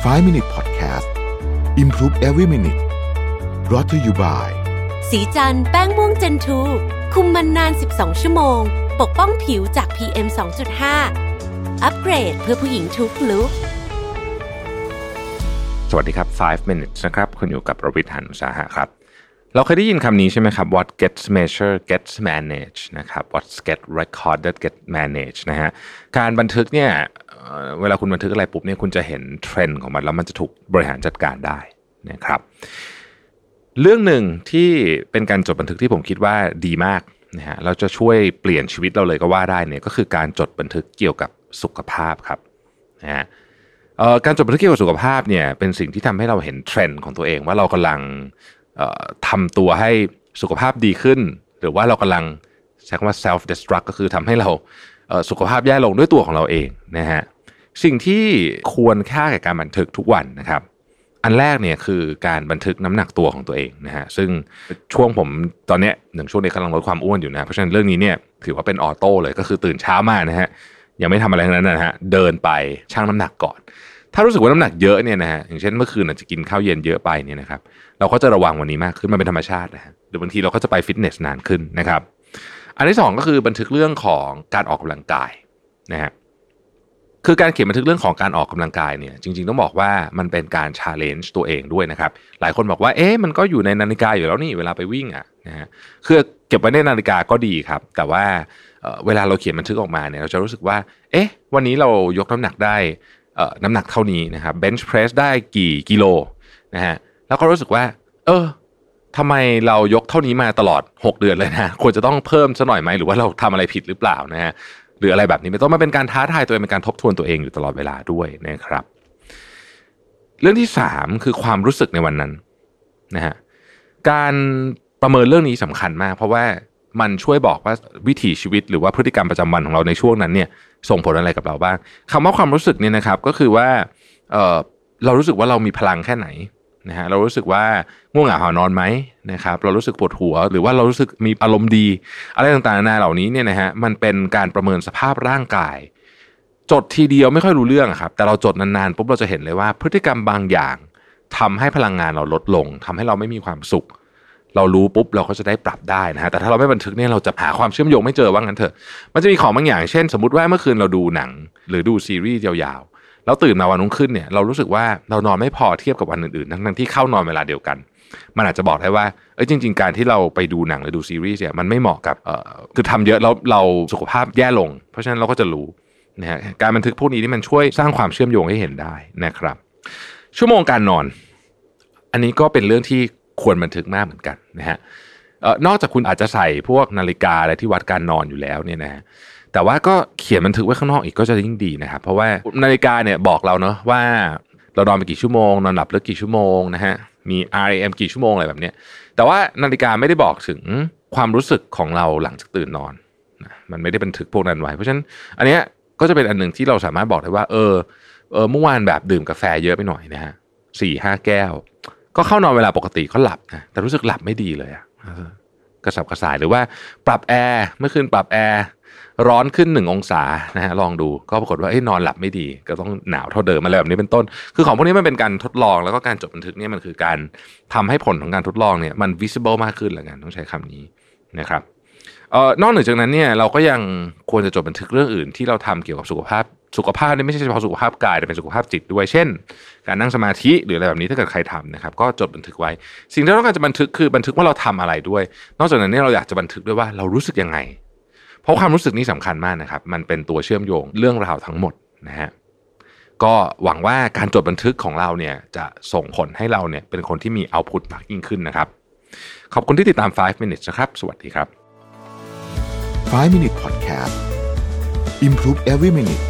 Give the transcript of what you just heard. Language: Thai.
5 Minute Podcast Improve Every Minute brought to you by สีจันแป้งม่วงเจนทูคุมมันนาน 12 ชั่วโมง ปกป้องผิวจาก PM 2.5 อัปเกรดเพื่อผู้หญิงทุกลุกสวัสดีครับ 5 minutes นะครับ คุณอยู่กับประวิทย์หันอุตสาหะครับ เราเคยได้ยินคำนี้ใช่ไหมครับ what gets measured gets managed นะครับ what gets recorded gets managed นะฮะการบันทึกเนี่ยเวลาคุณบันทึกอะไรปุ๊บเนี่ยคุณจะเห็นเทรนด์ของมัน แล้วมันจะถูกบริหารจัดการได้นะครับเรื่องหนึ่งที่เป็นการจดบันทึกที่ผมคิดว่าดีมากนะฮะเราจะช่วยเปลี่ยนชีวิตเราเลยก็ว่าได้เนี่ยก็คือการจดบันทึกเกี่ยวกับสุขภาพครับนะฮะการจดบันทึกเกี่ยวกับสุขภาพเนี่ยเป็นสิ่งที่ทำให้เราเห็นเทรนด์ของตัวเองว่าเรากำลัง ทำตัวให้สุขภาพดีขึ้น หรือว่าเรากำลังใช้คำว่า self destruct ก็คือทำให้เราสุขภาพแย่ลงด้วยตัวของเราเองนะฮะสิ่งที่ควรค่าแก่การบันทึกทุกวันนะครับ อันแรกเนี่ยคือการบันทึกน้ำหนักตัวของตัวเองนะฮะซึ่งช่วงผมตอนเนี้ยหนึ่งช่วงนี้กำลังลดความอ้วนอยู่นะเพราะฉะนั้นเรื่องนี้เนี่ยถือว่าเป็นออโต้เลยก็คือตื่นเช้ามานะฮะยังไม่ทำอะไรทั้งนั้นนะฮะเดินไปชั่งน้ำหนักก่อน ถ้ารู้สึกว่าน้ำหนักเยอะเนี่ยนะฮะอย่างเช่นเมื่อคืนอาจจะกินข้าวเย็นเยอะไปเนี่ยนะครับเราก็จะระวังวันนี้มากขึ้นมันเป็นธรรมชาตินะฮะหรือบางทีเราก็จะไปฟิตเนสนานขึ้นนะครับ อันที่สองก็คือบันทึกเรื่องของการออกกำลังกายนะฮะคือการเขียนบันทึกเรื่องของการออกกำลังกายเนี่ยจริง ๆ ต้องบอกว่ามันเป็นการชาเลนจ์ตัวเองด้วยนะครับหลายคนบอกว่าเอ๊ะมันก็อยู่ในนาฬิกาอยู่แล้วนี่เวลาไปวิ่งอะนะฮะคือเก็บไว้ในนาฬิกาก็ดีครับ แต่ว่าเวลาเราเขียนบันทึกออกมาเนี่ยเราจะรู้สึกว่า เอ๊ะ วันนี้เรายกน้ำหนักได้ น้ำหนักเท่านี้นะครับเบนช์เพรสได้กี่กิโลนะฮะแล้วก็รู้สึกว่า เออทำไมเรายกเท่านี้มาตลอด 6 เดือนเลยนะ ควรจะต้องเพิ่มซะหน่อยไหมหรือว่าเราทำอะไรผิดหรือเปล่านะฮะหรืออะไรแบบนี้ไม่ต้องมาเป็นการท้าทายตัวเองเป็นการทบทวนตัวเองอยู่ตลอดเวลาด้วยนะครับ เรื่องที่สามคือความรู้สึกในวันนั้นนะฮะการประเมินเรื่องนี้สำคัญมาก เพราะว่า มันช่วยบอกว่าวิถีชีวิตหรือว่าพฤติกรรมประจำวันของเราในช่วงนั้นเนี่ยส่งผลอะไรกับเราบ้างคำว่าความรู้สึกเนี่ยนะครับก็คือว่าเออเรารู้สึกว่าเรามีพลังแค่ไหนนะฮะเรารู้สึกว่าง่วงเหงาหานอนไหมนะครับเรารู้สึกปวดหัว หรือว่าเรารู้สึกมีอารมณ์ดี อะไรต่างๆนานาเหล่านี้เนี่ยนะฮะมันเป็นการประเมินสภาพร่างกาย จดทีเดียวไม่ค่อยรู้เรื่องครับแต่เราจดนานๆปุ๊บเราจะเห็นเลยว่าพฤติกรรมบางอย่างทำให้พลังงานเราลดลงทำให้เราไม่มีความสุข เรารู้ปุ๊บเราก็จะได้ปรับได้นะฮะแต่ถ้าเราไม่บันทึกเนี่ยเราจะหาความเชื่อมโยงไม่เจอว่างั้นเถอะ มันจะมีของบางอย่างเช่น สมมติว่าเมื่อคืนเราดูหนัง หรือดูซีรีส์ยาวๆแล้วตื่นมาวันรุ่งขึ้นเนี่ยเรารู้สึกว่าเรานอนไม่พอเทียบกับวันอื่นๆทั้งๆที่เข้านอนเวลาเดียวกัน มันอาจจะบอกได้ว่าเอ้ยจริง ๆ การที่เราไปดูหนังหรือดูซีรีส์เนี่ยมันไม่เหมาะกับเอ่อคือทำเยอะแล้วเราสุขภาพแย่ลง เพราะฉะนั้นเราก็จะรู้นะฮะการบันทึกพวกนี้ที่มันช่วยสร้างความเชื่อมโยงให้เห็นได้นะครับ ชั่วโมงการนอน อันนี้ก็เป็นเรื่องที่ ควรบันทึกมากเหมือนกันนะฮะนอกจากคุณอาจจะใส่พวกนาฬิกาอะไรที่วัดการนอนอยู่แล้วเนี่ยนะฮะแต่ว่าก็เขียนบันทึกไว้ข้างนอกอีกก็จะยิ่งดีนะครับเพราะว่านาฬิกาเนี่ยบอกเราเนาะว่าเรานอนไปกี่ชั่วโมงนอนหลับเลิกกี่ชั่วโมงนะฮะมี REM กี่ชั่วโมงอะไรแบบเนี้ยแต่ว่านาฬิกาไม่ได้บอกถึงความรู้สึกของเราหลังจากตื่นนอนนะมันไม่ได้บันทึกพวกนั้นไว้เพราะฉะนั้นอันเนี้ยก็จะเป็นอันหนึ่งที่เราสามารถบอกได้ว่า เออเออเมื่อวานแบบดื่มกาแฟเยอะไปหน่อยนะฮะสี่ห้าแก้ว ก็เข้านอนเวลาปกติก็หลับนะแต่รู้สึกหลับไม่ดีเลยอะกระสับกระส่ายหรือว่าปรับแอร์เมื่อคืนปรับแอร์ร้อนขึ้นหนึ่งองศานะฮะลองดูก็ปรากฏว่าเอ้ยนอนหลับไม่ดี ก็ต้องหนาวเท่าเดิมอะไรแบบนี้เป็นต้น คือของพวกนี้มันเป็นการทดลองแล้วก็การจดบันทึกเนี่ยมันคือการทำให้ผลของการทดลองเนี่ยมัน visible มากขึ้นละกันต้องใช้คำนี้นะครับเอ่อนอกเหนือจากนั้นเนี่ยเราก็ยังควรจะจดบันทึกเรื่องอื่นที่เราทำเกี่ยวกับสุขภาพ สุขภาพนี่ไม่ใช่เฉพาะสุขภาพกายแต่เป็นสุขภาพจิตด้วย เช่น การนั่งสมาธิหรืออะไรแบบนี้ถ้าเกิดใครทำนะครับ ก็จดบันทึกไว้ สิ่งที่เราต้องการจะบันทึกคือบันทึกว่าเราทำอะไรด้วย นอกจากนั้นเนี่ยเราอยากจะบันทึกด้วยว่าเรารู้สึกยังไง เพราะความรู้สึกนี้สำคัญมากนะครับ มันเป็นตัวเชื่อมโยงเรื่องราวทั้งหมดนะฮะก็หวังว่าการจดบันทึกของเราเนี่ยจะส่งผลให้เราเนี่ยเป็นคนที่มีเอาพุตมากยิ่งขึ้นนะครับ ขอบคุณที่ติดตาม 5 minutes นะครับ สวัสดีครับ 5 Minute Podcast Improve Every Minute